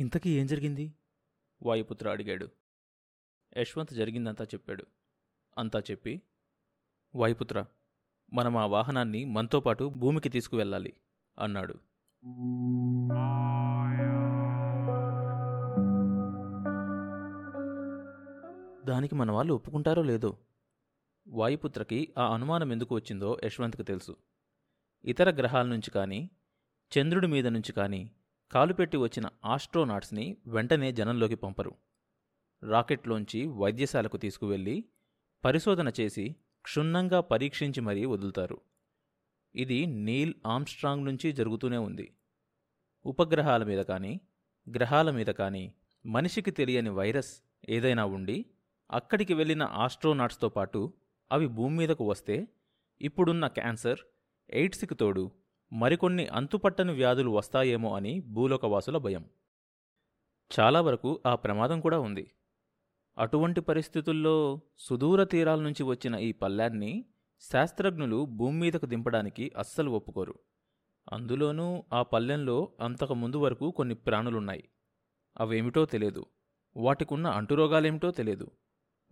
ఇంతకీ ఏం జరిగింది? వాయుపుత్ర అడిగాడు. యశ్వంత్ జరిగిందంతా చెప్పాడు. అంతా చెప్పి వాయుపుత్ర మనం ఆ వాహనాన్ని మనతో పాటు భూమికి తీసుకువెళ్ళాలి అన్నాడు. దానికి మన వాళ్ళు ఒప్పుకుంటారో లేదో? వాయుపుత్రకి ఆ అనుమానం ఎందుకు వచ్చిందో యశ్వంత్కి తెలుసు. ఇతర గ్రహాల నుంచి కానీ చంద్రుడి మీద నుంచి కానీ కాలుపెట్టి వచ్చిన ఆస్ట్రోనాట్స్ని వెంటనే జనంలోకి పంపరు. రాకెట్లోంచి వైద్యశాలకు తీసుకువెళ్ళి పరిశోధన చేసి క్షుణ్ణంగా పరీక్షించి మరీ వదులుతారు. ఇది నీల్ ఆమ్స్ట్రాంగ్ నుంచి జరుగుతూనే ఉంది. ఉపగ్రహాల మీద కానీ గ్రహాల మీద కానీ మనిషికి తెలియని వైరస్ ఏదైనా ఉండి అక్కడికి వెళ్ళిన ఆస్ట్రోనాట్స్తో పాటు అవి భూమి మీదకు వస్తే ఇప్పుడున్న క్యాన్సర్ ఎయిడ్స్కి తోడు మరికొన్ని అంతుపట్టని వ్యాధులు వస్తాయేమో అని భూలోకవాసుల భయం. చాలా వరకు ఆ ప్రమాదం కూడా ఉంది. అటువంటి పరిస్థితుల్లో సుదూర తీరాల నుంచి వచ్చిన ఈ పల్లాన్ని శాస్త్రజ్ఞులు భూమి మీదకు దింపడానికి అస్సలు ఒప్పుకోరు. అందులోనూ ఆ పల్లెంలో అంతకు ముందు వరకు కొన్ని ప్రాణులున్నాయి. అవేమిటో తెలియదు. వాటికున్న అంటురోగాలేమిటో తెలియదు.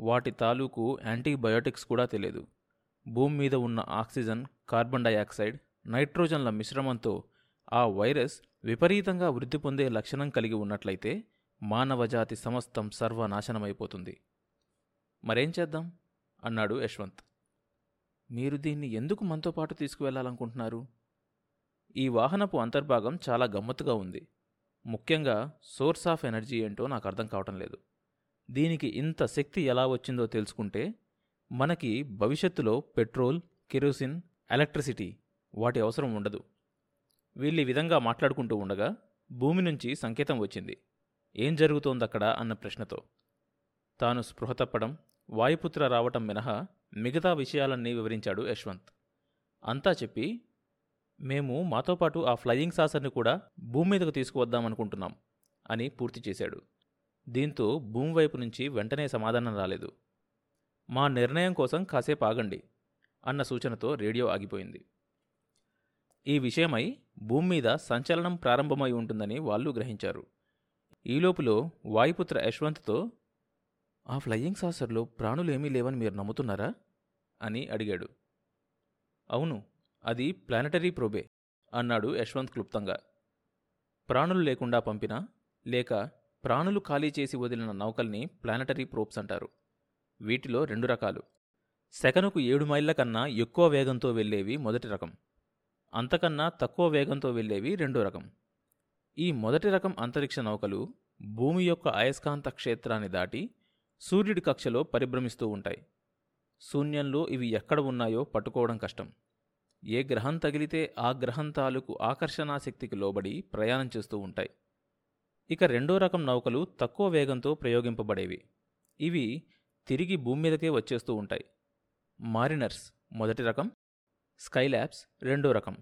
వాటి తాలూకు యాంటీబయోటిక్స్ కూడా తెలియదు. భూమి మీద ఉన్న ఆక్సిజన్ కార్బన్ డయాక్సైడ్ నైట్రోజన్ల మిశ్రమంతో ఆ వైరస్ విపరీతంగా వృద్ధి పొందే లక్షణం కలిగి ఉన్నట్లయితే మానవజాతి సమస్తం సర్వనాశనమైపోతుంది. మరేం చేద్దాం? అన్నాడు యశ్వంత్. మీరు దీన్ని ఎందుకు మనతో పాటు తీసుకువెళ్ళాలనుకుంటున్నారు ఈ వాహనపు అంతర్భాగం చాలా గమ్మత్తుగా ఉంది. ముఖ్యంగా సోర్స్ ఆఫ్ ఎనర్జీ ఏంటో నాకు అర్థం కావటం లేదు. దీనికి ఇంత శక్తి ఎలా వచ్చిందో తెలుసుకుంటే మనకి భవిష్యత్తులో పెట్రోల్ కెరోసిన్ ఎలక్ట్రిసిటీ వాటి అవసరం ఉండదు. వీళ్ళు ఈ విధంగా మాట్లాడుకుంటూ ఉండగా భూమి నుంచి సంకేతం వచ్చింది. ఏం జరుగుతోందక్కడ అన్న ప్రశ్నతో. తాను స్పృహ తప్పడం వాయుపుత్ర రావటం మినహా మిగతా విషయాలన్నీ వివరించాడు యశ్వంత్. అంతా చెప్పి మేము మాతో పాటు ఆ ఫ్లయింగ్ సాసర్ని కూడా భూమి మీదకు తీసుకువద్దామనుకుంటున్నాం అని పూర్తి చేశాడు. దీంతో భూమి వైపు నుంచి వెంటనే సమాధానం రాలేదు. మా నిర్ణయం కోసం కాసేపు ఆగండి అన్న సూచనతో రేడియో ఆగిపోయింది. ఈ విషయమై భూమి మీద సంచలనం ప్రారంభమై ఉంటుందని వాళ్ళు గ్రహించారు. ఈలోపులో వాయుపుత్ర యశ్వంత్తో ఆ ఫ్లయింగ్ సాసర్లో ప్రాణులేమీ లేవని మీరు నమ్ముతున్నారా? అని అడిగాడు. అవును అది ప్లానటరీ ప్రోబే అన్నాడు యశ్వంత్ క్లుప్తంగా. ప్రాణులు లేకుండా పంపినా లేక ప్రాణులు ఖాళీ చేసి వదిలిన నౌకల్ని ప్లానటరీ ప్రోబ్స్ అంటారు. వీటిలో రెండు రకాలు. సెకనుకు ఏడు మైళ్ళ కన్నా ఎక్కువ వేగంతో వెళ్ళేవి మొదటి రకం. అంతకన్నా తక్కువ వేగంతో వెళ్ళేవి రెండో రకం. ఈ మొదటి రకం అంతరిక్ష నౌకలు భూమి యొక్క అయస్కాంత క్షేత్రాన్ని దాటి సూర్యుడి కక్షలో పరిభ్రమిస్తూ ఉంటాయి. శూన్యంలో ఇవి ఎక్కడ ఉన్నాయో పట్టుకోవడం కష్టం. ఏ గ్రహం తగిలితే ఆ గ్రహం తాలూకు ఆకర్షణాశక్తికి లోబడి ప్రయాణం చేస్తూ ఉంటాయి. ఇక రెండో రకం నౌకలు తక్కువ వేగంతో ప్రయోగింపబడేవి. ఇవి తిరిగి భూమి మీదకే వచ్చేస్తూ ఉంటాయి. మారినర్స్ మొదటి రకం స్కైలాబ్స్ రెండో రకం.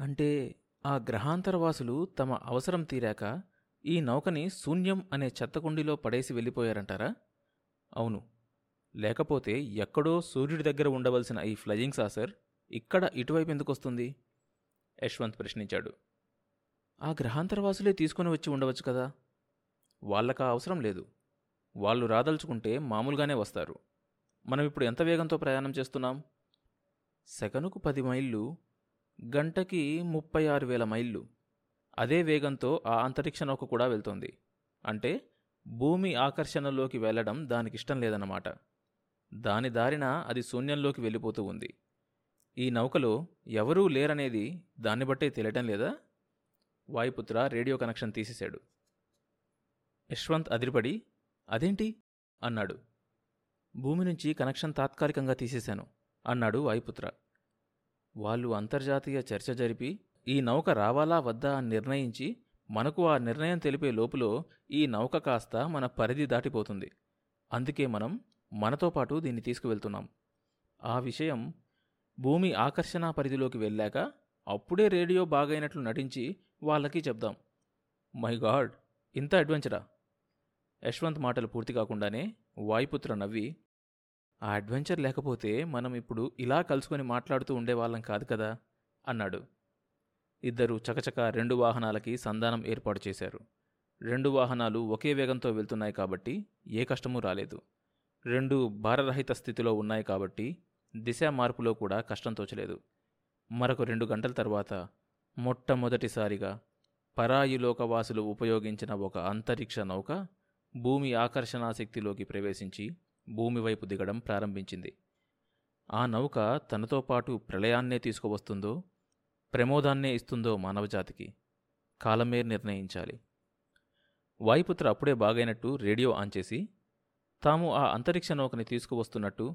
అంటే ఆ గ్రహాంతరవాసులు తమ అవసరం తీరాక ఈ నౌకని శూన్యం అనే చెత్తకుండిలో పడేసి వెళ్ళిపోయారంటారా? అవును. లేకపోతే ఎక్కడో సూర్యుడి దగ్గర ఉండవలసిన ఈ ఫ్లయింగ్ సాసర్ ఇక్కడ ఇటువైపు ఎందుకు వస్తుంది? యశ్వంత్ ప్రశ్నించాడు. ఆ గ్రహాంతరవాసులే తీసుకుని వచ్చి ఉండవచ్చు కదా? వాళ్ళకా అవసరం లేదు. వాళ్ళు రాదలుచుకుంటే మామూలుగానే వస్తారు. మనం ఇప్పుడు ఎంత వేగంతో ప్రయాణం చేస్తున్నాం? సెకనుకు పది మైళ్ళు గంటకి ముప్పై ఆరు వేల మైళ్ళు. అదే వేగంతో ఆ అంతరిక్ష నౌక కూడా వెళ్తోంది. అంటే భూమి ఆకర్షణలోకి వెళ్ళడం దానికిష్టం లేదన్నమాట. దాని దారిన అది శూన్యంలోకి వెళ్ళిపోతూ ఉంది. ఈ నౌకలో ఎవరూ లేరనేది దాన్ని బట్టే తెలియటం లేదా? వాయుపుత్ర రేడియో కనెక్షన్ తీసేశాడు. యశ్వంత్ అదిరిపడి అదేంటి? అన్నాడు. భూమి నుంచి కనెక్షన్ తాత్కాలికంగా తీసేశాను. అన్నాడు వాయుపుత్ర. వాళ్ళు అంతర్జాతీయ చర్చ జరిపి ఈ నౌక రావాలా వద్దా అని నిర్ణయించి మనకు ఆ నిర్ణయం తెలిపే లోపులో ఈ నౌక కాస్త మన పరిధి దాటిపోతుంది. అందుకే మనం మనతో పాటు దీన్ని తీసుకువెళ్తున్నాం. ఆ విషయం భూమి ఆకర్షణ పరిధిలోకి వెళ్ళాక అప్పుడే రేడియో బాగైనట్లు నటించి వాళ్ళకి చెప్దాం. మై గాడ్ ఇంత అడ్వెంచరా? యశ్వంత్ మాటలు పూర్తి కాకుండానే వాయుపుత్ర నవ్వి ఆ అడ్వెంచర్ లేకపోతే మనం ఇప్పుడు ఇలా కలుసుకొని మాట్లాడుతూ ఉండేవాళ్ళం కాదు కదా? అన్నాడు. ఇద్దరు చకచక రెండు వాహనాలకి సంధానం ఏర్పాటు చేశారు. రెండు వాహనాలు ఒకే వేగంతో వెళ్తున్నాయి కాబట్టి ఏ కష్టమూ రాలేదు. రెండు భారరహిత స్థితిలో ఉన్నాయి కాబట్టి దిశ మార్పులో కూడా కష్టం తోచలేదు. మరొక రెండు గంటల తర్వాత మొట్టమొదటిసారిగా పరాయి లోకవాసులు ఉపయోగించిన ఒక అంతరిక్ష నౌక భూమి ఆకర్షణాశక్తిలోకి ప్రవేశించి భూమి వైపు దిగడం ప్రారంభించింది. ఆ నౌక తనతో పాటు ప్రళయాన్నే తీసుకువస్తుందో ప్రమోదాన్నే ఇస్తుందో మానవజాతికి కాలమే నిర్ణయించాలి. వాయుపుత్ర అప్పుడే బాగైనట్టు రేడియో ఆన్ చేసి తాము ఆ అంతరిక్ష నౌకని తీసుకువస్తున్నట్టు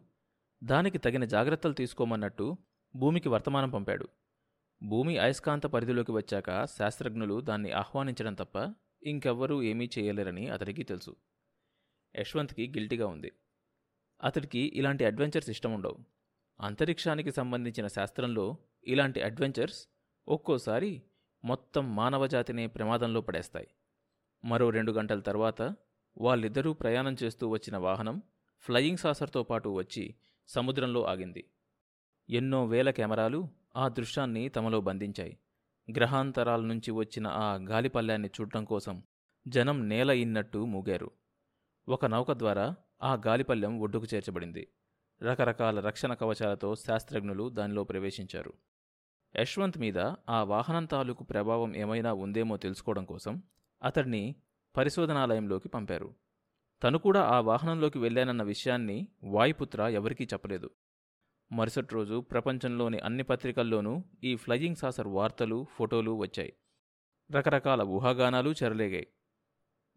దానికి తగిన జాగ్రత్తలు తీసుకోమన్నట్టు భూమికి వర్తమానం పంపాడు. భూమి అయస్కాంత పరిధిలోకి వచ్చాక శాస్త్రజ్ఞులు దాన్ని ఆహ్వానించడం తప్ప ఇంకెవ్వరూ ఏమీ చేయలేరని అతడికి తెలుసు. యశ్వంత్కి గిల్టీగా ఉంది. అతడికి ఇలాంటి అడ్వెంచర్స్ ఇష్టం ఉండవు అంతరిక్షానికి సంబంధించిన శాస్త్రంలో ఇలాంటి అడ్వెంచర్స్ ఒక్కోసారి మొత్తం మానవజాతినే ప్రమాదంలో పడేస్తాయి. మరో రెండు గంటల తర్వాత వాళ్ళిద్దరూ ప్రయాణం చేస్తూ వచ్చిన వాహనం ఫ్లయింగ్ సాసర్తో పాటు వచ్చి సముద్రంలో ఆగింది. ఎన్నో వేల కెమెరాలు ఆ దృశ్యాన్ని తమలో బంధించాయి. గ్రహాంతరాల నుంచి వచ్చిన ఆ గాలిపల్లాన్ని చూడటం కోసం జనం నేల ఇన్నట్టు మూగారు. ఒక నౌక ద్వారా ఆ గాలిపల్లెం ఒడ్డుకు చేర్చబడింది. రకరకాల రక్షణ కవచాలతో శాస్త్రజ్ఞులు దానిలో ప్రవేశించారు. యశ్వంత్ మీద ఆ వాహనం తాలూకు ప్రభావం ఏమైనా ఉందేమో తెలుసుకోవడం కోసం అతడిని పరిశోధనాలయంలోకి పంపారు. తను కూడా ఆ వాహనంలోకి వెళ్ళానన్న విషయాన్ని వాయుపుత్ర ఎవరికీ చెప్పలేదు. మరుసటి రోజు ప్రపంచంలోని అన్ని పత్రికల్లోనూ ఈ ఫ్లయింగ్ సాసర్ వార్తలు ఫోటోలు వచ్చాయి. రకరకాల ఊహాగానాలు చెరలేగాయి.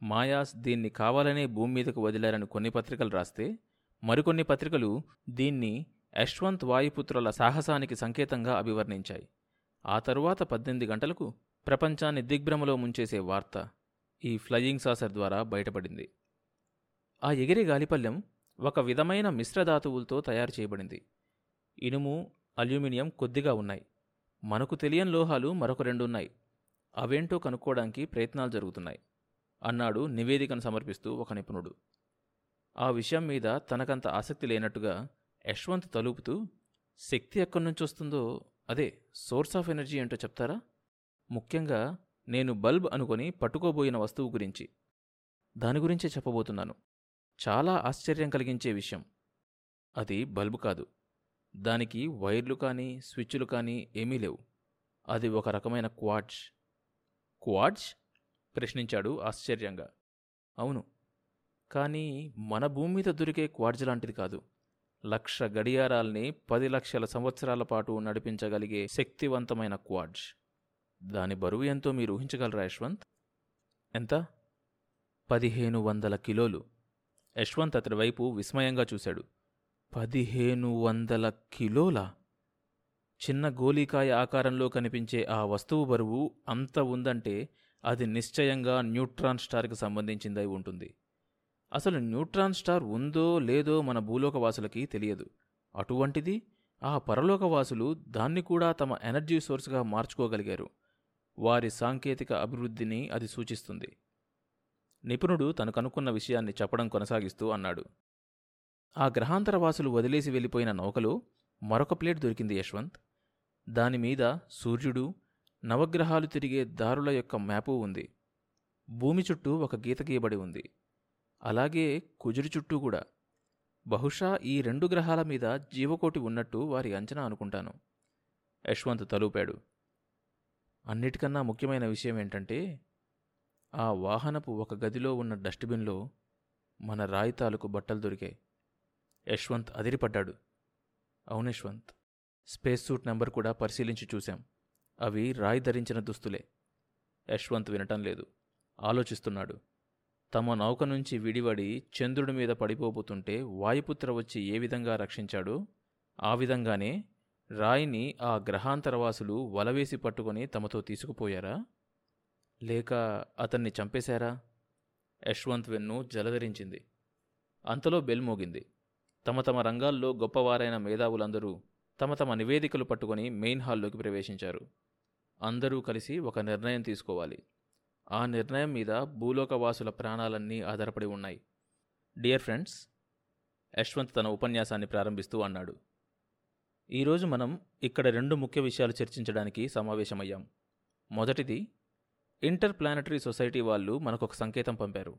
మాయాస్ దీన్ని కావాలనే భూమి మీదకు వదిలారని కొన్ని పత్రికలు రాస్తే మరికొన్ని పత్రికలు దీన్ని యశ్వంత్ వాయుపుత్రుల సాహసానికి సంకేతంగా అభివర్ణించాయి. ఆ తరువాత పద్దెనిమిది గంటలకు ప్రపంచాన్ని దిగ్భ్రమలో ముంచేసే వార్త ఈ ఫ్లయింగ్ సాసర్ ద్వారా బయటపడింది. ఆ ఎగిరే గాలిపల్లెం ఒక విధమైన మిశ్రధాతువులతో తయారు చేయబడింది. ఇనుము అల్యూమినియం కొద్దిగా ఉన్నాయి. మనకు తెలియని లోహాలు మరొక రెండు ఉన్నాయి. అవేంటో కనుక్కోవడానికి ప్రయత్నాలు జరుగుతున్నాయి. అన్నాడు నివేదికను సమర్పిస్తూ ఒక నిపుణుడు. ఆ విషయం మీద తనకంత ఆసక్తి లేనట్టుగా యశ్వంత్ తలుపుతూ శక్తి ఎక్కడి నుంచి వస్తుందో అదే సోర్స్ ఆఫ్ ఎనర్జీ ఏంటో చెప్తారా? ముఖ్యంగా నేను బల్బ్ అనుకొని పట్టుకోబోయిన వస్తువు గురించి. దాని గురించే చెప్పబోతున్నాను. చాలా ఆశ్చర్యం కలిగించే విషయం. అది బల్బు కాదు. దానికి వైర్లు కానీ స్విచ్లు కానీ ఏమీ లేవు. అది ఒక రకమైన క్వాడ్జ్. క్వాడ్జ్? ప్రశ్నించాడు ఆశ్చర్యంగా. అవును. కానీ మన భూమి మీద దొరికే క్వాడ్జ్ లాంటిది కాదు. లక్ష గడియారాల్ని పది లక్షల సంవత్సరాల పాటు నడిపించగలిగే శక్తివంతమైన క్వాడ్జ్ దాని బరువు ఎంతో మీరు ఊహించగలరా యశ్వంత్? ఎంత? పదిహేను వందల కిలోలు. యశ్వంత్ అతడి వైపు విస్మయంగా చూశాడు. పదిహేను వందల కిలోలా? చిన్న గోలీకాయ ఆకారంలో కనిపించే ఆ వస్తువు బరువు అంత ఉందంటే అది నిశ్చయంగా న్యూట్రాన్ స్టార్కి సంబంధించిందై ఉంటుంది. అసలు న్యూట్రాన్ స్టార్ ఉందో లేదో మన భూలోకవాసులకి తెలియదు. అటువంటిది ఆ పరలోకవాసులు దాన్ని కూడా తమ ఎనర్జీ సోర్స్గా మార్చుకోగలిగారు. వారి సాంకేతిక అభివృద్ధిని అది సూచిస్తుంది. నిపుణుడు తను కనుక్కున్న విషయాన్ని చెప్పడం కొనసాగిస్తూ అన్నాడు. ఆ గ్రహాంతరవాసులు వదిలేసి వెళ్ళిపోయిన నౌకలో మరొక ప్లేట్ దొరికింది యశ్వంత్. దానిమీద సూర్యుడు నవగ్రహాలు తిరిగే దారుల యొక్క మ్యాపు ఉంది. భూమి చుట్టూ ఒక గీత గీయబడి ఉంది. అలాగే కుజుడి చుట్టూ కూడా. బహుశా ఈ రెండు గ్రహాల మీద జీవకోటి ఉన్నట్టు వారి అంచనా అనుకుంటాను. యశ్వంత్ తలూపాడు. అన్నిటికన్నా ముఖ్యమైన విషయం ఏంటంటే ఆ వాహనపు ఒక గదిలో ఉన్న డస్ట్బిన్లో మన రాయి తాలూకు బట్టలు దొరికాయి. యశ్వంత్ అదిరిపడ్డాడు. అవును యశ్వంత్. స్పేస్ సూట్ నెంబర్ కూడా పరిశీలించి చూశాం. అవి రాయి ధరించిన దుస్తులే. యశ్వంత్ వినటం లేదు. ఆలోచిస్తున్నాడు. తమ నౌక నుంచి విడివడి చంద్రుడి మీద పడిపోబోతుంటే వాయుపుత్ర వచ్చి ఏ విధంగా రక్షించాడో? ఆ విధంగానే రాయిని ఆ గ్రహాంతరవాసులు వలవేసి పట్టుకొని తమతో తీసుకుపోయారా? లేక అతన్ని చంపేశారా? యశ్వంత్ వెన్ను జలధరించింది. అంతలో బెల్ మోగింది. తమ తమ రంగాల్లో గొప్పవారైన మేధావులందరూ తమ తమ నివేదికలు పట్టుకొని మెయిన్ హాల్లోకి ప్రవేశించారు. అందరూ కలిసి ఒక నిర్ణయం తీసుకోవాలి. ఆ నిర్ణయం మీద భూలోకవాసుల ప్రాణాలన్నీ ఆధారపడి ఉన్నాయి. డియర్ ఫ్రెండ్స్ యశ్వంత్ తన ఉపన్యాసాన్ని ప్రారంభిస్తూ అన్నాడు. ఈరోజు మనం ఇక్కడ రెండు ముఖ్య విషయాలు చర్చించడానికి సమావేశమయ్యాం. మొదటిది ఇంటర్ ప్లానటరీ సొసైటీ వాళ్ళు మనకొక సంకేతం పంపారు.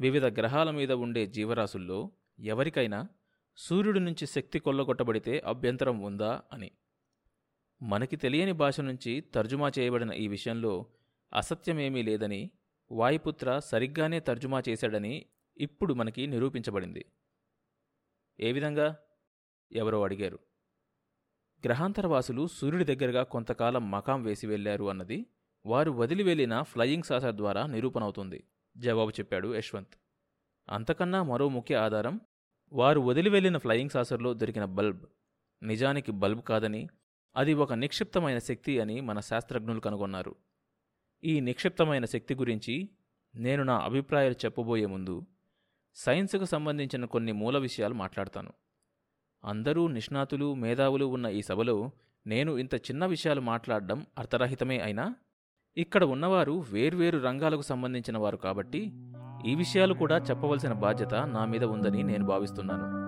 వివిధ గ్రహాల మీద ఉండే జీవరాశుల్లో ఎవరికైనా సూర్యుడి నుంచి శక్తి కొల్లగొట్టబడితే అభ్యంతరం ఉందా అని. మనకి తెలియని భాష నుంచి తర్జుమా చేయబడిన ఈ విషయంలో అసత్యమేమీ లేదని వాయుపుత్ర సరిగ్గానే తర్జుమా చేశాడని ఇప్పుడు మనకి నిరూపించబడింది. ఏ విధంగా? ఎవరో అడిగారు. గ్రహాంతరవాసులు సూర్యుడి దగ్గరగా కొంతకాలం మకాం వేసి వెళ్ళారు అన్నది వారు వదిలి వెళ్ళిన ఫ్లయింగ్ సాసర్ ద్వారా నిరూపణవుతుంది జవాబు చెప్పాడు యశ్వంత్. అంతకన్నా మరో ముఖ్య ఆధారం వారు వదిలి వెళ్ళిన ఫ్లయింగ్ సాసర్లో దొరికిన బల్బ్. నిజానికి బల్బ్ కాదని అది ఒక నిక్షిప్తమైన శక్తి అని మన శాస్త్రజ్ఞులు కనుగొన్నారు. ఈ నిక్షిప్తమైన శక్తి గురించి నేను నా అభిప్రాయాలు చెప్పబోయే ముందు సైన్స్కు సంబంధించిన కొన్ని మూల విషయాలు మాట్లాడతాను. అందరూ నిష్ణాతులు మేధావులు ఉన్న ఈ సభలో నేను ఇంత చిన్న విషయాలు మాట్లాడడం అర్థరహితమే అయినా ఇక్కడ ఉన్నవారు వేర్వేరు రంగాలకు సంబంధించిన వారు కాబట్టి ఈ విషయాలు కూడా చెప్పవలసిన బాధ్యత నా మీద ఉందని నేను భావిస్తున్నాను.